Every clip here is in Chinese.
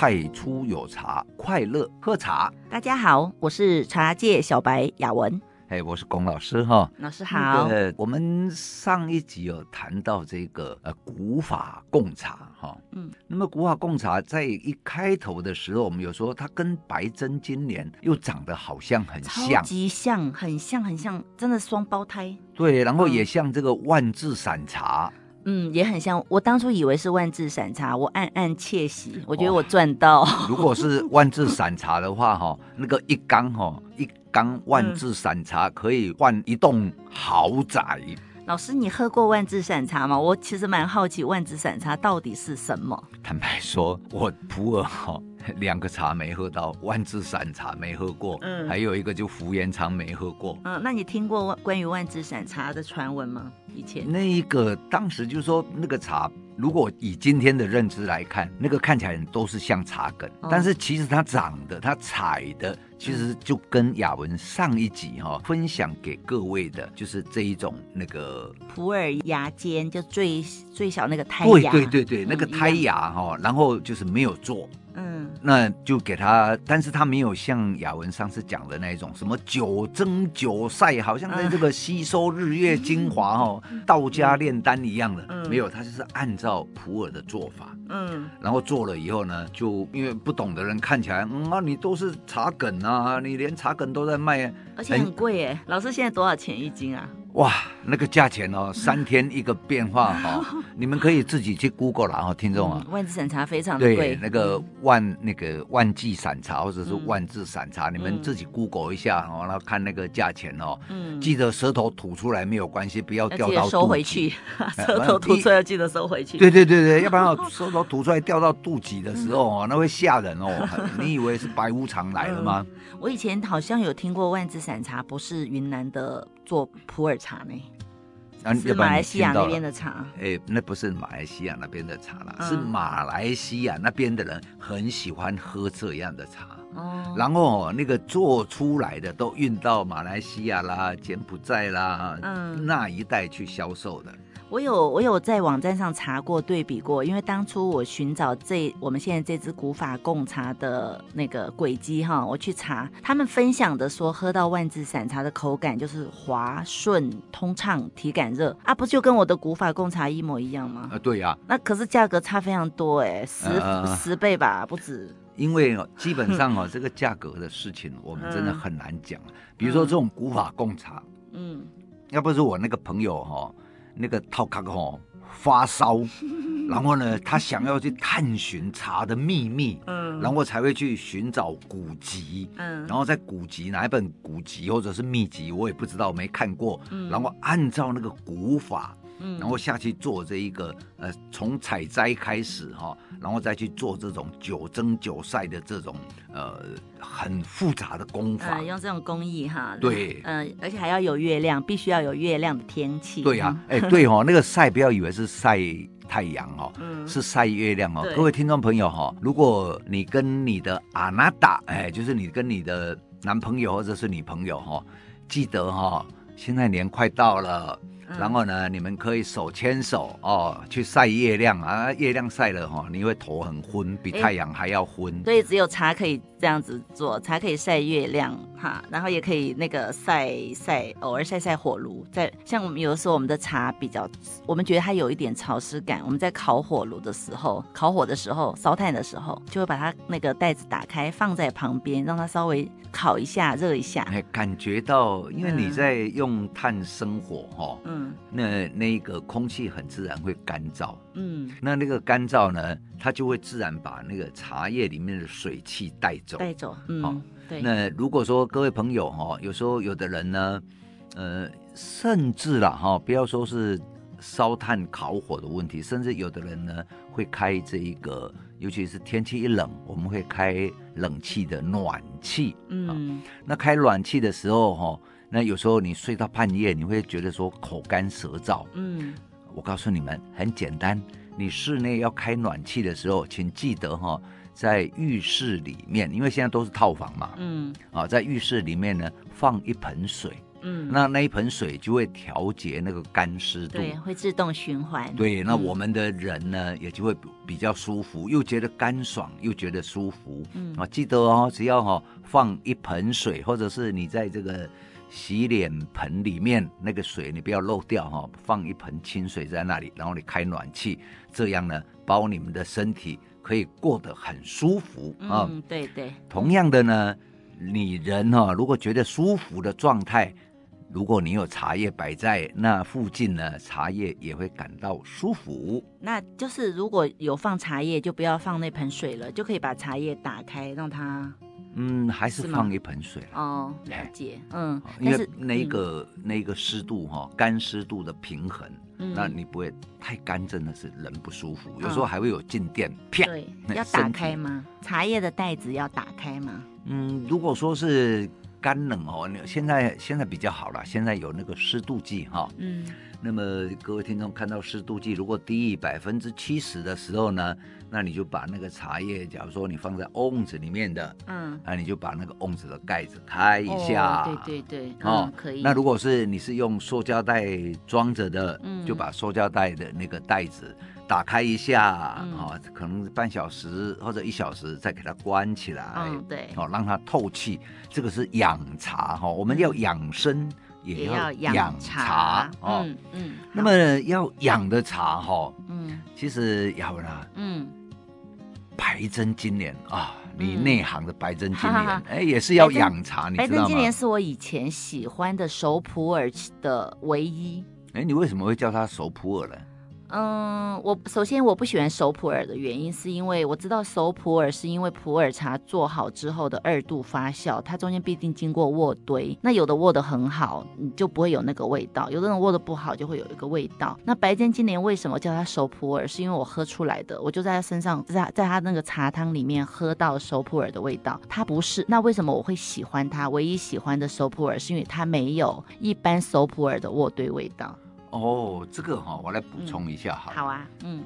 太初有茶，快乐喝茶。大家好，我是茶界小白雅文。哎，我是龚老师哈，老师好。那个、我们上一集有谈到这个呃古法贡茶哈，嗯，那么古法贡茶在一开头的时候，我们有说它跟白针金莲又长得好像很像，超级像，很像很像，真的双胞胎。对，然后也像这个万字散茶。嗯嗯，也很像。我当初以为是万字散茶，我暗暗窃喜，我觉得我赚到。如果是万字散茶的话，哈，那个一缸哈，一缸万字散茶可以换一栋豪宅。嗯。老师，你喝过万字散茶吗？我其实蛮好奇万字散茶到底是什么。坦白说，我普洱哈 两个茶没喝到，万字散茶没喝过，嗯，还有一个就福元茶没喝过。嗯，那你听过关于万字散茶的传闻吗？以前那一个当时就说那个茶，如果以今天的认知来看，那个看起来都是像茶梗，哦、但是其实它长的、它采的，其实就跟雅文上一集哈、哦、分享给各位的，就是这一种那个普洱芽尖，就最最小那个胎芽，对对对对，那个胎芽哈、哦，然后就是没有做。嗯，那就给他，但是他没有像雅文上次讲的那一种什么九蒸九晒，好像在这个吸收日月精华哦，嗯、道家炼丹一样的，嗯、没有，他就是按照普洱的做法，嗯，然后做了以后呢，就因为不懂的人看起来，嗯啊，你都是茶梗啊，你连茶梗都在卖，而且很贵哎，老师现在多少钱一斤啊？哇，那个价钱哦，三天一个变化哈、哦，你们可以自己去 Google 啦哈，听众啊。万字散茶非常的贵。对，那个万那个万季散茶或者是万字散茶，嗯、你们自己 Google 一下哦，然后看那个价钱哦。嗯。记得舌头吐出来没有关系，不要掉到。收回去。舌头吐出来要记得收回去。对对对对，要不然舌头吐出来掉到肚脐的时候哦，那会吓人哦。你以为是白无常来了吗？嗯、我以前好像有听过万字散茶，不是云南的做普洱茶呢。是马来西亚那边的茶，哎，那不是马来西亚那边的茶啦，嗯、是马来西亚那边的人很喜欢喝这样的茶，哦、然后那个做出来的都运到马来西亚啦、柬埔寨啦，嗯、那一带去销售的。我有我有在网站上查过对比过，因为当初我寻找这我们现在这支古法贡茶的那个轨迹哈，我去查他们分享的说，喝到万字散茶的口感就是滑顺通畅，体感热啊，不就跟我的古法贡茶一模一样吗？啊，对呀、啊。那可是价格差非常多哎，十、呃、十倍吧，不止。因为基本上哦，这个价格的事情我们真的很难讲。嗯、比如说这种古法贡茶，嗯，要不是我那个朋友哈。那个套卡吼发烧，然后呢，他想要去探寻茶的秘密，嗯，然后才会去寻找古籍，嗯，然后在古籍哪一本古籍或者是秘籍，我也不知道，没看过，嗯，然后按照那个古法。嗯，然后下去做这一个，呃，从采摘开始哈，然后再去做这种九蒸九晒的这种，呃，很复杂的功法，呃、用这种工艺哈，对，嗯、呃，而且还要有月亮，必须要有月亮的天气。对呀、啊，哎，对哦，那个晒不要以为是晒太阳哦，嗯、是晒月亮哦。各位听众朋友哈，如果你跟你的阿娜达，哎，就是你跟你的男朋友或者是女朋友哈，记得哈，现在年快到了。然后呢，你们可以手牵手哦，去晒月亮啊！月亮晒了哈、哦，你会头很昏，比太阳还要昏。所以只有茶可以这样子做，才可以晒月亮哈，然后也可以那个晒晒，偶尔晒晒火炉。在像我们有的时候，我们的茶比较，我们觉得它有一点潮湿感，我们在烤火炉的时候，烤火的时候，烧炭的时候，就会把它那个袋子打开，放在旁边，让它稍微烤一下，热一下。哎，感觉到，因为你在用炭生火哈、哦。嗯。那那个空气很自然会干燥，嗯，那那个干燥呢，它就会自然把那个茶叶里面的水汽带走，带走，嗯，哦、对。那如果说各位朋友哈、哦，有时候有的人呢，呃，甚至啦哈、哦，不要说是烧炭烤火的问题，甚至有的人呢会开这一个，尤其是天气一冷，我们会开冷气的暖气，嗯、哦，那开暖气的时候哈、哦。那有时候你睡到半夜，你会觉得说口干舌燥。嗯，我告诉你们很简单，你室内要开暖气的时候，请记得哈、哦，在浴室里面，因为现在都是套房嘛。嗯，啊，在浴室里面呢放一盆水。嗯，那那一盆水就会调节那个干湿度，对，会自动循环。对，那我们的人呢，嗯、也就会比较舒服，又觉得干爽，又觉得舒服。嗯，啊，记得哦，只要哈、哦、放一盆水，或者是你在这个洗脸盆里面那个水，你不要漏掉哈、哦，放一盆清水在那里，然后你开暖气，这样呢，包你们的身体可以过得很舒服啊。嗯，对对。同样的呢。你人哈、哦，如果觉得舒服的状态，如果你有茶叶摆在那附近呢，茶叶也会感到舒服。那就是如果有放茶叶，就不要放那盆水了，就可以把茶叶打开，让它。嗯，还是放一盆水哦，了解。嗯，因为那个、嗯、那个湿度哈，干湿度的平衡，嗯，那你不会太干，真的是人不舒服。有时候还会有静电，啪。对，要打开吗？茶叶的袋子要打开吗？嗯，如果说是干冷哦，现在现在比较好了，现在有那个湿度计哈。嗯。那么各位听众看到湿度计如果低于百分之七十的时候呢，那你就把那个茶叶，假如说你放在瓮子里面的，嗯，那你就把那个瓮子的盖子开一下，哦、对对对，哦、嗯，可以。那如果是你是用塑胶袋装着的，嗯，就把塑胶袋的那个袋子打开一下，啊、嗯哦，可能半小时或者一小时再给它关起来，嗯，对，哦，让它透气，这个是养茶哈、哦，我们要养生。也要养茶哦，嗯嗯，那么要养的茶哈，嗯，其实要啦，嗯，白针金莲啊，你内行的白针金莲，哎，也是要养茶，你知道吗？白针金莲是我以前喜欢的熟普洱的唯一。哎，你为什么会叫它熟普洱呢？嗯，我首先我不喜欢熟普洱的原因，是因为我知道熟普洱是因为普洱茶做好之后的二度发酵，它中间必定经过渥堆。那有的渥得很好，你就不会有那个味道；有的人渥得不好，就会有一个味道。那白针金莲为什么叫它熟普洱？是因为我喝出来的，我就在它身上，在在它那个茶汤里面喝到熟普洱的味道。它不是，那为什么我会喜欢它？唯一喜欢的熟普洱是因为它没有一般熟普洱的渥堆味道。哦，这个哈、哦，我来补充一下哈、嗯。好啊，嗯，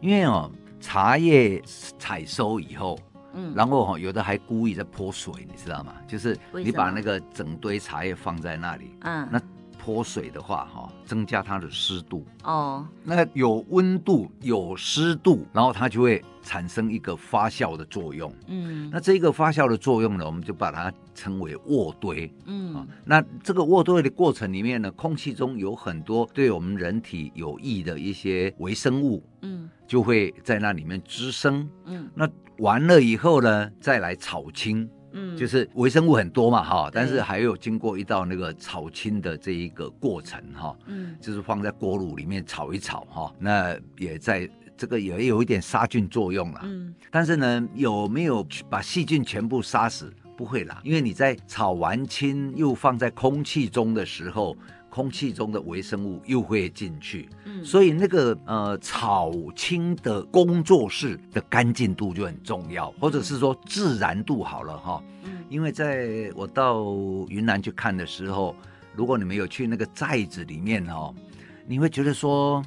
因为哦，茶叶采收以后，嗯，然后哈、哦，有的还故意在泼水，你知道吗？就是你把那个整堆茶叶放在那里，嗯，那泼水的话哈、哦，增加它的湿度。哦，那有温度有湿度，然后它就会产生一个发酵的作用。嗯，那这个发酵的作用呢，我们就把它称为渥堆。嗯、哦，那这个渥堆的过程里面呢，空气中有很多对我们人体有益的一些微生物。嗯，就会在那里面滋生。嗯，那完了以后呢，再来炒青。嗯，就是微生物很多嘛，哈，但是还有经过一道那个炒青的这一个过程，哈，嗯，就是放在锅炉里面炒一炒，哈，那也在这个也有一点杀菌作用了，嗯，但是呢，有没有把细菌全部杀死？不会啦，因为你在炒完青又放在空气中的时候。空气中的微生物又会进去，嗯，所以那个呃草青的工作室的干净度就很重要，或者是说自然度好了哈，嗯，因为在我到云南去看的时候，如果你们有去那个寨子里面哦，你会觉得说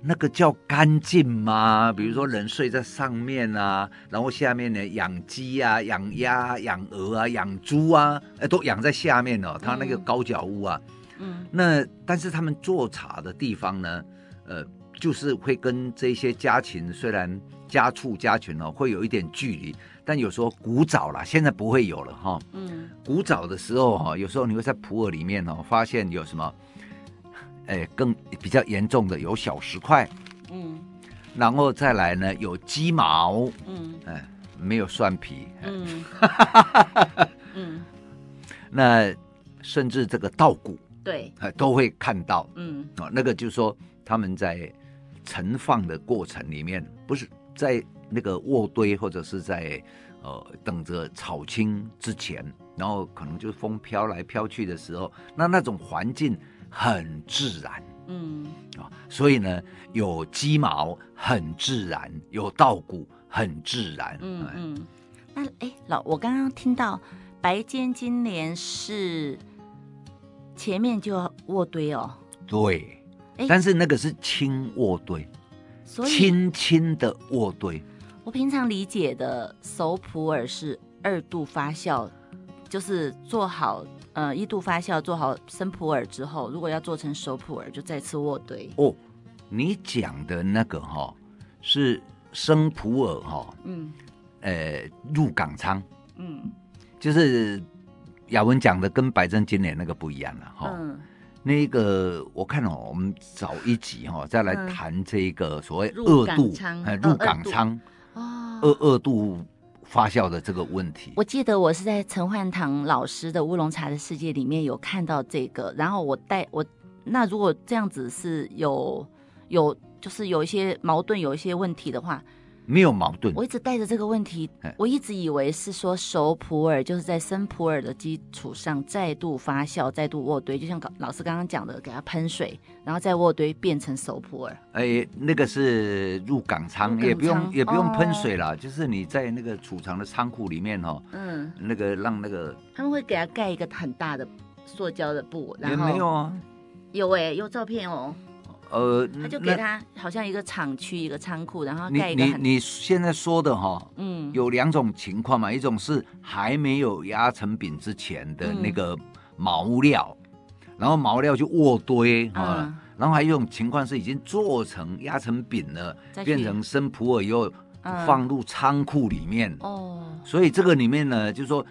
那个叫干净吗？比如说人睡在上面啊，然后下面呢养鸡啊、养鸭、养鹅啊、养猪啊，哎，都养在下面哦，它那个高脚屋啊。嗯，那但是他们做茶的地方呢，呃，就是会跟这些家禽虽然家畜家禽哦会有一点距离，但有时候古早啦，现在不会有了哈。嗯，古早的时候哈，有时候你会在普洱里面哦发现有什么，哎，更比较严重的有小石块，嗯，然后再来呢有鸡毛，嗯，哎，没有蒜皮，嗯，嗯，那甚至这个稻谷。对，都会看到，嗯，啊，那个就是说他们在盛放的过程里面，不是在那个卧堆或者是在呃等着草青之前，然后可能就风飘来飘去的时候，那那种环境很自然，嗯，啊，所以呢，有鸡毛很自然，有稻谷很自然，嗯嗯。那哎，老，我刚刚听到白尖金莲是。前面就要卧堆哦，对，但是那个是轻卧堆，所以轻轻的卧堆。我平常理解的熟普洱是二度发酵就是做好呃一度发酵，做好生普洱之后，如果要做成熟普洱，就再次渥堆。哦，你讲的那个哈、哦、是生普洱哈、哦，嗯，呃入港仓，嗯，就是雅文讲的跟白针金莲那个不一样了哈。嗯那个我看哦，我们早一集哈、哦，再来谈这个所谓二度哎入港仓哦，二二度发酵的这个问题。我记得我是在陈焕堂老师的乌龙茶的世界里面有看到这个，然后我带我那如果这样子是有有就是有一些矛盾，有一些问题的话。没有矛盾，我一直带着这个问题，我一直以为是说熟普洱就是在生普洱的基础上再度发酵、再度渥堆，就像老师刚刚讲的，给它喷水，然后再渥堆变成熟普洱。哎，那个是入港仓，也不用也不用喷水了，哦，就是你在那个储藏的仓库里面哦，嗯，那个让那个他们会给它盖一个很大的塑胶的布，然后也没有啊，有哎，有照片哦。呃，他就给他好像一个厂区，一个仓库，然后盖一个。你你你现在说的哈，嗯，有两种情况嘛，一种是还没有压成饼之前的那个毛料，嗯、然后毛料就卧堆啊，嗯、然后还有一种情况是已经做成压成饼了，变成生普洱以后放入仓库里面。哦、嗯，所以这个里面呢，就是说。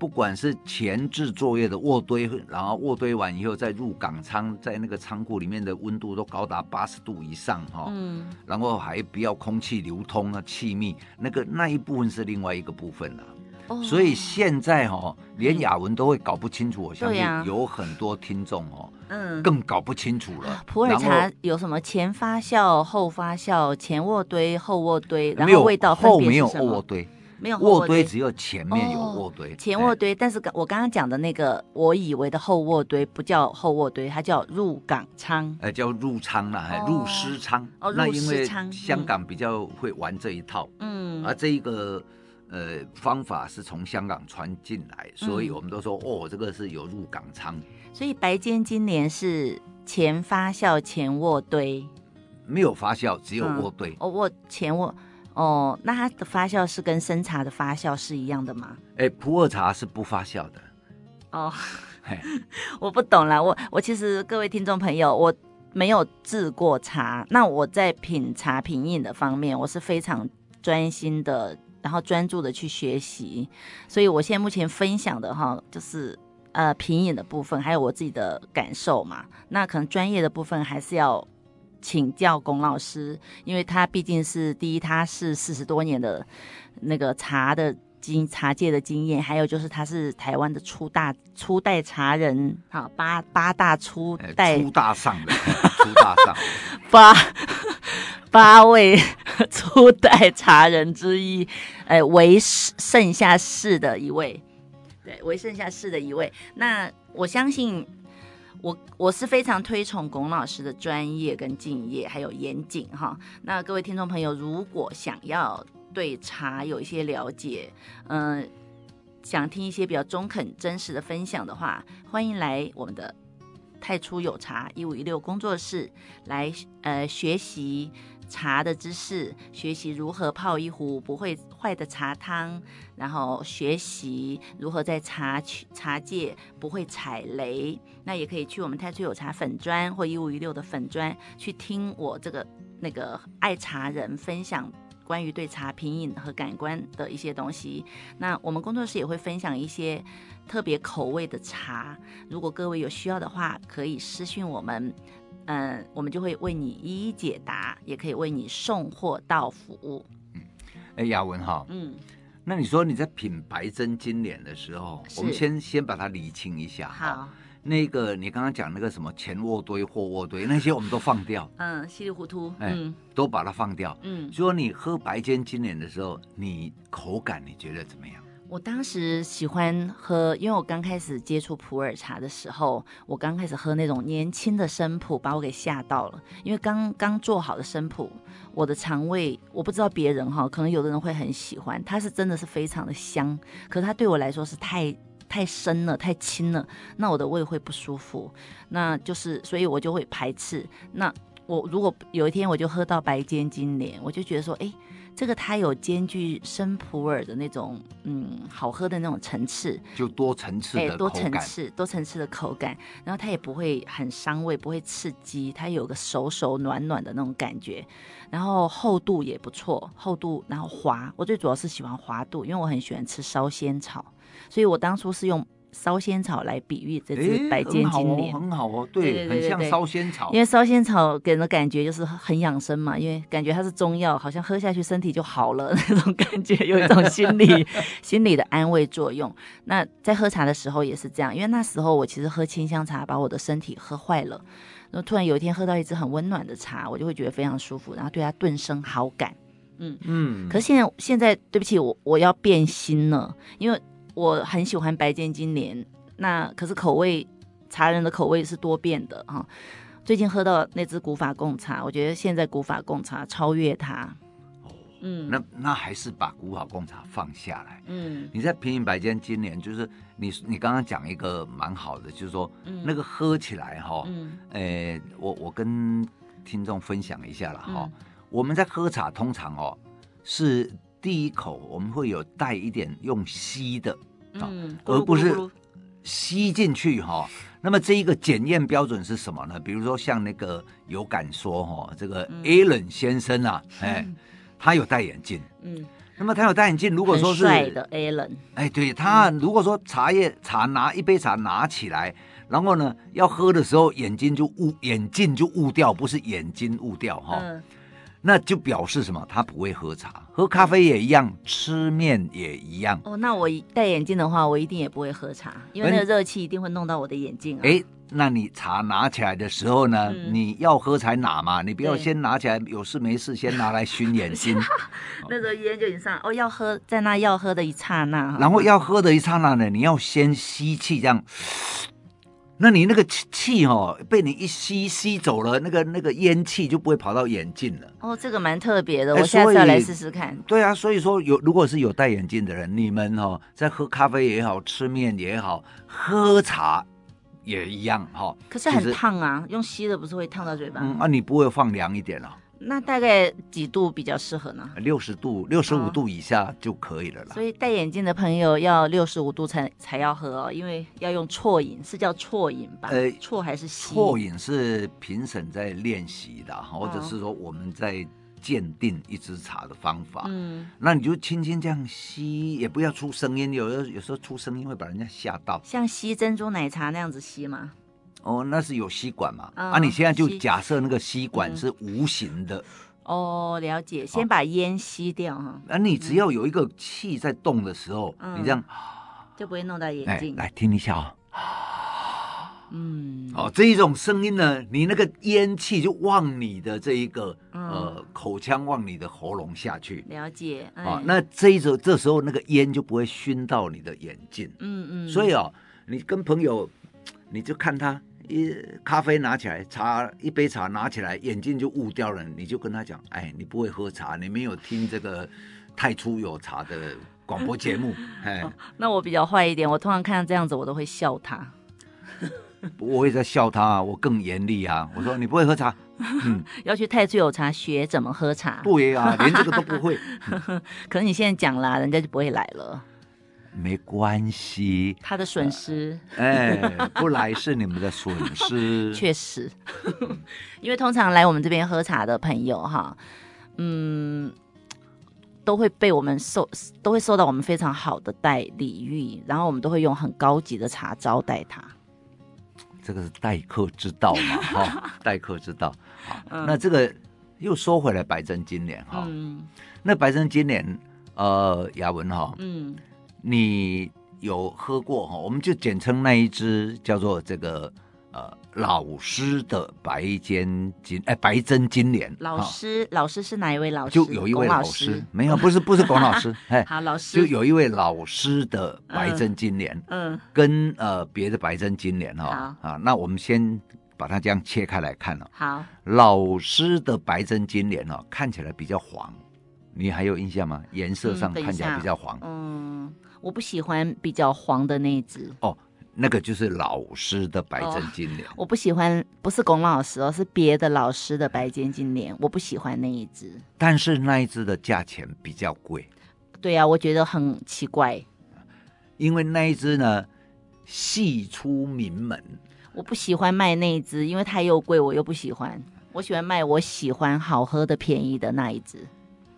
不管是前置作业的渥堆，然后渥堆完以后再入港仓，在那个仓库里面的温度都高达八十度以上哈，嗯，然后还不要空气流通啊，气密，那个那一部分是另外一个部分了。哦，所以现在哈，连雅文都会搞不清楚，我相信有很多听众哦，嗯，更搞不清楚了。普洱茶有什么前发酵、后发酵、前渥堆、后渥堆，然后味道？后没有渥堆。没有卧堆，只有前面有卧堆，哦、前卧堆。但是刚我刚刚讲的那个，我以为的后卧堆不叫后卧堆，它叫入港仓，呃，叫入仓啦，哦、入师仓。哦，那因为香港比较会玩这一套，嗯，而这一个呃方法是从香港传进来，所以我们都说、嗯、哦，这个是有入港仓。所以白坚今年是前发酵前卧堆，没有发酵，只有卧堆。哦，卧前渥。哦，那它的发酵是跟生茶的发酵是一样的吗？哎，普洱茶是不发酵的。哦，嘿 我不懂啦。我我其实各位听众朋友，我没有制过茶，那我在品茶品饮的方面，我是非常专心的，然后专注的去学习。所以我现在目前分享的哈，就是呃品饮的部分，还有我自己的感受嘛。那可能专业的部分还是要。请教龚老师，因为他毕竟是第一，他是四十多年的那个茶的经茶界的经验，还有就是他是台湾的初大初代茶人，好八八大初代初大上的 初大上八八位 初代茶人之一，呃，为剩下世的一位，对，为剩下世的一位。那我相信。我我是非常推崇龚老师的专业跟敬业，还有严谨哈。那各位听众朋友，如果想要对茶有一些了解，嗯、想听一些比较中肯、真实的分享的话，欢迎来我们的太初有茶一五一六工作室来呃学习。茶的知识，学习如何泡一壶不会坏的茶汤，然后学习如何在茶茶界不会踩雷。那也可以去我们太初有茶粉专或一五一六的粉专去听我这个那个爱茶人分享关于对茶品饮和感官的一些东西。那我们工作室也会分享一些特别口味的茶，如果各位有需要的话，可以私信我们。嗯，我们就会为你一一解答，也可以为你送货到服务。嗯，哎，雅文哈，嗯，那你说你在品白针金莲的时候，我们先先把它理清一下。好，那个你刚刚讲那个什么前卧堆、后卧堆 那些，我们都放掉。嗯，稀里糊涂，哎，嗯，都把它放掉。嗯，说你喝白间金莲的时候，你口感你觉得怎么样？我当时喜欢喝，因为我刚开始接触普洱茶的时候，我刚开始喝那种年轻的生普，把我给吓到了。因为刚刚做好的生普，我的肠胃我不知道别人哈，可能有的人会很喜欢，它是真的是非常的香，可是它对我来说是太太深了，太轻了，那我的胃会不舒服，那就是所以我就会排斥。那我如果有一天我就喝到白尖金莲，我就觉得说，哎。这个它有兼具生普洱的那种嗯好喝的那种层次，就多层次的口感，哎，多层次多层次的口感，然后它也不会很伤胃，不会刺激，它有个熟熟暖暖的那种感觉，然后厚度也不错，厚度然后滑，我最主要是喜欢滑度，因为我很喜欢吃烧仙草，所以我当初是用。烧仙草来比喻这支白尖金莲，很好哦，对，对，对，对，对，很像烧仙草。因为烧仙草给人的感觉就是很养生嘛，因为感觉它是中药，好像喝下去身体就好了那种感觉，有一种心理 心理的安慰作用。那在喝茶的时候也是这样，因为那时候我其实喝清香茶把我的身体喝坏了，然后突然有一天喝到一支很温暖的茶，我就会觉得非常舒服，然后对它顿生好感。嗯嗯。可是现在现在对不起，我我要变心了，因为。我很喜欢白间金莲，那可是口味茶人的口味是多变的哈。最近喝到那支古法贡茶，我觉得现在古法贡茶超越它。哦，嗯，那那还是把古法贡茶放下来。嗯，你在品饮白间金莲，就是你你刚刚讲一个蛮好的，就是说、嗯、那个喝起来哈，嗯，诶，我我跟听众分享一下了哈、嗯。我们在喝茶通常哦是第一口我们会有带一点用吸的。嗯，而不是吸进去哈。那么这一个检验标准是什么呢？比如说像那个有敢说哈，这个 Alan 先生啊，哎、嗯，他有戴眼镜。嗯，那么他有戴眼镜，如果说是帅的 Alan，哎，对他如果说茶叶茶拿一杯茶拿起来，然后呢要喝的时候眼睛就雾眼镜就雾掉，不是眼睛雾掉哈。嗯那就表示什么？他不会喝茶，喝咖啡也一样，吃面也一样。哦，那我戴眼镜的话，我一定也不会喝茶，因为那个热气一定会弄到我的眼镜啊。哎，那你茶拿起来的时候呢？嗯、你要喝才拿嘛，你不要先拿起来有事没事先拿来熏眼睛。那个烟就已经上哦，要喝在那要喝的一刹那，然后要喝的一刹那呢，你要先吸气这样。那你那个气气哦，被你一吸吸走了，那个那个烟气就不会跑到眼镜了。哦，这个蛮特别的，我下次要来试试看。对啊，所以说有如果是有戴眼镜的人，你们哦，在喝咖啡也好，吃面也好，喝茶也一样哈、哦。可是很烫啊，用吸的不是会烫到嘴巴？嗯，啊，你不会放凉一点啊？那大概几度比较适合呢？六十度、六十五度以下就可以了啦。哦、所以戴眼镜的朋友要六十五度才才要喝哦，因为要用啜饮，是叫啜饮吧？呃，啜还是吸？啜饮是评审在练习的，或者是说我们在鉴定一支茶的方法。嗯，那你就轻轻这样吸，也不要出声音，有的有时候出声音会把人家吓到。像吸珍珠奶茶那样子吸吗？哦，那是有吸管嘛？哦、啊，你现在就假设那个吸管是无形的。嗯、哦，了解。先把烟吸掉哈。那、你只要有一个气在动的时候，嗯、你这样就不会弄到眼睛。来听一下哦。嗯。哦，这一种声音呢，你那个烟气就往你的这一个、嗯、呃口腔往你的喉咙下去。了解。啊、哦，那这一种这时候那个烟就不会熏到你的眼睛。嗯嗯。所以哦，你跟朋友，你就看他。一咖啡拿起来，茶一杯茶拿起来，眼镜就雾掉了。你就跟他讲，哎，你不会喝茶，你没有听这个太初有茶的广播节目。哎、哦，那我比较坏一点，我通常看到这样子，我都会笑他。我也在笑他，我更严厉啊！我说你不会喝茶，嗯，要去太初有茶学怎么喝茶。对啊，连这个都不会。嗯、可能你现在讲啦，人家就不会来了。没关系，他的损失，呃、哎，不来是你们的损失。确实，因为通常来我们这边喝茶的朋友，哈，嗯，都会被我们受，都会受到我们非常好的待礼遇，然后我们都会用很高级的茶招待他。这个是待客之道嘛，哈、哦，待客之道。好，嗯、那这个又说回来白针金莲哈，嗯，那白针金莲，呃，雅文哈，嗯。你有喝过哈？我们就简称那一支叫做这个呃老师的白尖金哎白针金莲。老师老师是哪一位老师？就有一位老师，没有不是不是龚老师 哎好老师就有一位老师的白针金莲嗯，嗯跟呃别的白针金莲哈啊那我们先把它这样切开来看了好老师的白针金莲哦看起来比较黄，你还有印象吗？颜色上看起来比较黄嗯。我不喜欢比较黄的那一只哦，那个就是老师的白针金莲。我不喜欢，不是龚老师哦，是别的老师的白针金莲，我不喜欢那一只。但是那一只的价钱比较贵。对呀、啊，我觉得很奇怪。因为那一只呢，系出名门。我不喜欢卖那一只，因为它又贵，我又不喜欢。我喜欢卖我喜欢好喝的便宜的那一只。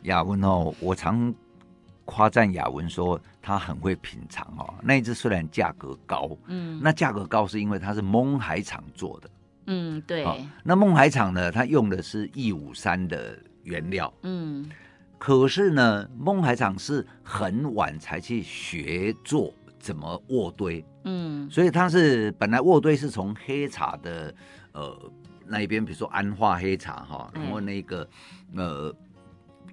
雅文哦，我常夸赞雅文说他很会品尝哦。那一只虽然价格高，嗯，那价格高是因为它是梦海厂做的，嗯，对。哦、那梦海厂呢，它用的是一五三的原料，嗯。可是呢，梦海厂是很晚才去学做怎么渥堆，嗯，所以它是本来渥堆是从黑茶的呃那一边，比如说安化黑茶哈，然后那个、嗯、呃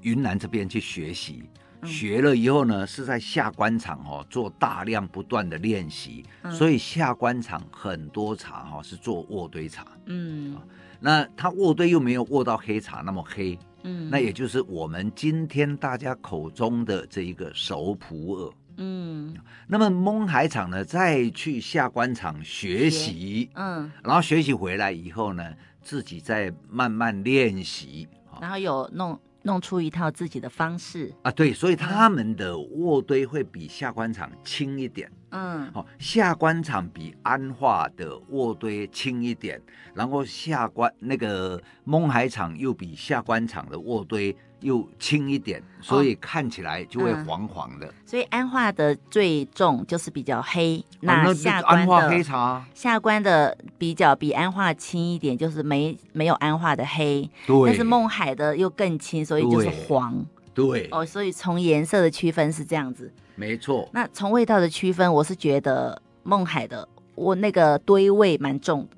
云南这边去学习，学了以后呢，是在下官厂哦做大量不断的练习，嗯、所以下官厂很多茶哈是做渥堆茶，嗯，那它渥堆又没有渥到黑茶那么黑。嗯，那也就是我们今天大家口中的这一个熟普洱。嗯，那么蒙海厂呢，再去下官厂学习，嗯，然后学习回来以后呢，自己再慢慢练习，然后有弄。弄出一套自己的方式啊，对，所以他们的卧堆会比下关厂轻一点，嗯，好，下关厂比安化的卧堆轻一点，然后下关那个蒙海场又比下关厂的卧堆。又轻一点，所以看起来就会黄黄的。哦嗯、所以安化的最重就是比较黑，哦、那下关的安化黑茶，下关的比较比安化轻一点，就是没没有安化的黑。对，但是梦海的又更轻，所以就是黄。对，哦，所以从颜色的区分是这样子。没错。那从味道的区分，我是觉得梦海的我那个堆味蛮重的。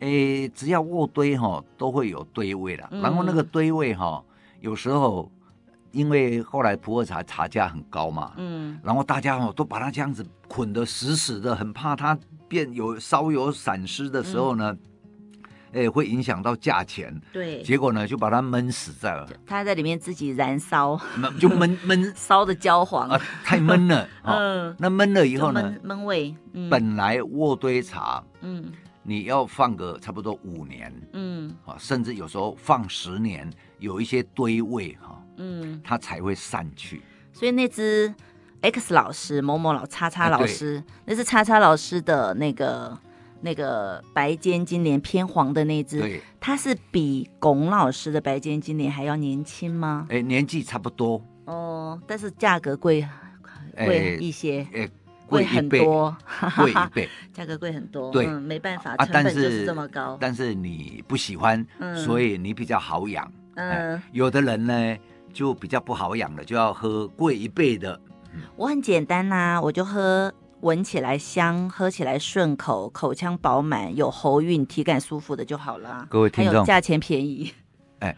诶，只要渥堆哈、哦，都会有堆味的。嗯、然后那个堆味哈、哦。有时候，因为后来普洱茶茶价很高嘛，嗯，然后大家哦都把它这样子捆得死死的，很怕它变有稍有闪失的时候呢，嗯、哎，会影响到价钱。对，结果呢就把它闷死在了。它在里面自己燃烧，就闷闷 烧的焦黄啊，太闷了。嗯、哦，那闷了以后呢，闷味。嗯、本来渥堆茶，嗯，你要放个差不多五年，嗯，啊，甚至有时候放十年。有一些堆味哈，嗯，它才会散去。所以那只 X 老师某某老叉叉老师，啊、那是叉叉老师的那个那个白尖金莲偏黄的那只，对，它是比龚老师的白尖金莲还要年轻吗？哎，年纪差不多哦，但是价格贵贵一些，哎，贵很多，贵一倍，价格贵很多，对、嗯，没办法，成本就是这么高。啊、但是你不喜欢，嗯、所以你比较好养。嗯，有的人呢就比较不好养了，就要喝贵一倍的。我很简单呐、啊，我就喝闻起来香，喝起来顺口，口腔饱满，有喉韵，体感舒服的就好了。各位听众，还有价钱便宜。哎，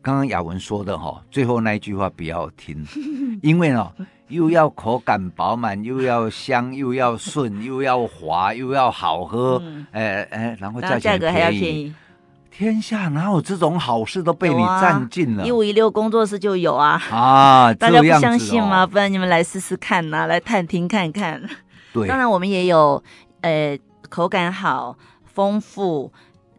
刚刚雅文说的哈，最后那一句话不要听，因为呢又要口感饱满，又要香，又要顺，又要滑，又要好喝。嗯、哎哎，然后价钱格还要便宜。天下哪有这种好事都被你占尽了？一五一六工作室就有啊！啊，大家不相信吗？不然你们来试试看呐、啊，来探听看看。对，当然我们也有，呃，口感好、丰富、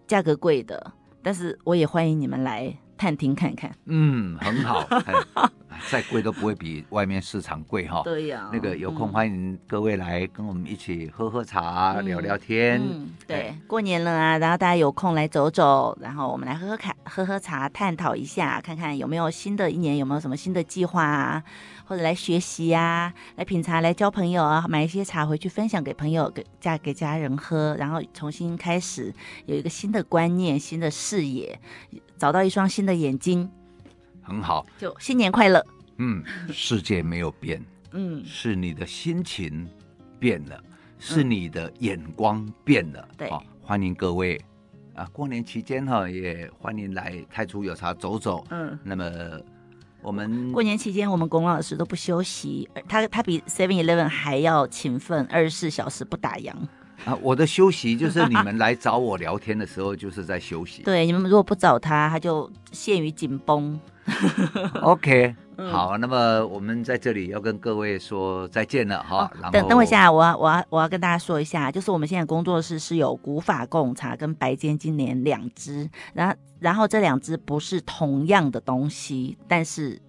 价格贵的，但是我也欢迎你们来探听看看。嗯，很好。再贵都不会比外面市场贵哈。对呀。那个有空欢迎各位来跟我们一起喝喝茶、聊聊天。嗯，对，过年了啊，然后大家有空来走走，然后我们来喝喝看，喝喝茶，探讨一下，看看有没有新的一年有没有什么新的计划啊，或者来学习啊，来品茶，来交朋友啊，买一些茶回去分享给朋友，给家给家人喝，然后重新开始有一个新的观念、新的视野，找到一双新的眼睛。很好，就新年快乐。嗯，世界没有变，嗯，是你的心情变了，是你的眼光变了。对，好，欢迎各位啊，过年期间哈，也欢迎来太初有茶走走。嗯，那么我们过年期间，我们龚老师都不休息，他他比 Seven Eleven 还要勤奋，二十四小时不打烊。啊，我的休息就是你们来找我聊天的时候，就是在休息。对，你们如果不找他，他就陷于紧绷。OK，好，那么我们在这里要跟各位说再见了哈。哦、等等我一下，我要我要我要跟大家说一下，就是我们现在工作室是有古法贡茶跟白尖金莲两支，然后然后这两支不是同样的东西，但是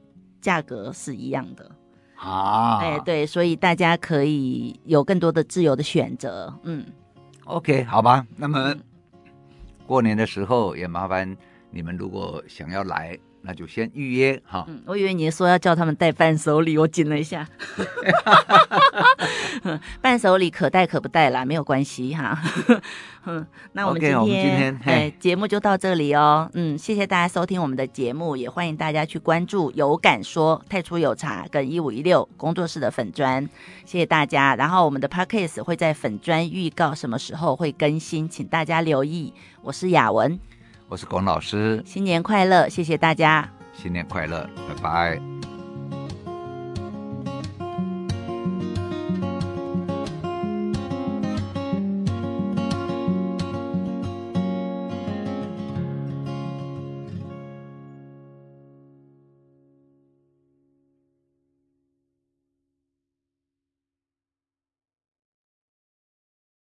价格是一样的。啊，哎，对，所以大家可以有更多的自由的选择。嗯，OK，好吧。那么过年的时候也麻烦你们，如果想要来。那就先预约哈。嗯，我以为你说要叫他们带伴手礼，我紧了一下。伴手礼可带可不带啦，没有关系哈。嗯，那我们今天，okay, 们今天哎，节目就到这里哦。嗯，谢谢大家收听我们的节目，也欢迎大家去关注有感说太初有茶跟一五一六工作室的粉砖。谢谢大家。然后我们的 Podcast 会在粉砖预告什么时候会更新，请大家留意。我是雅文。我是龚老师，新年快乐！谢谢大家，新年快乐，拜拜。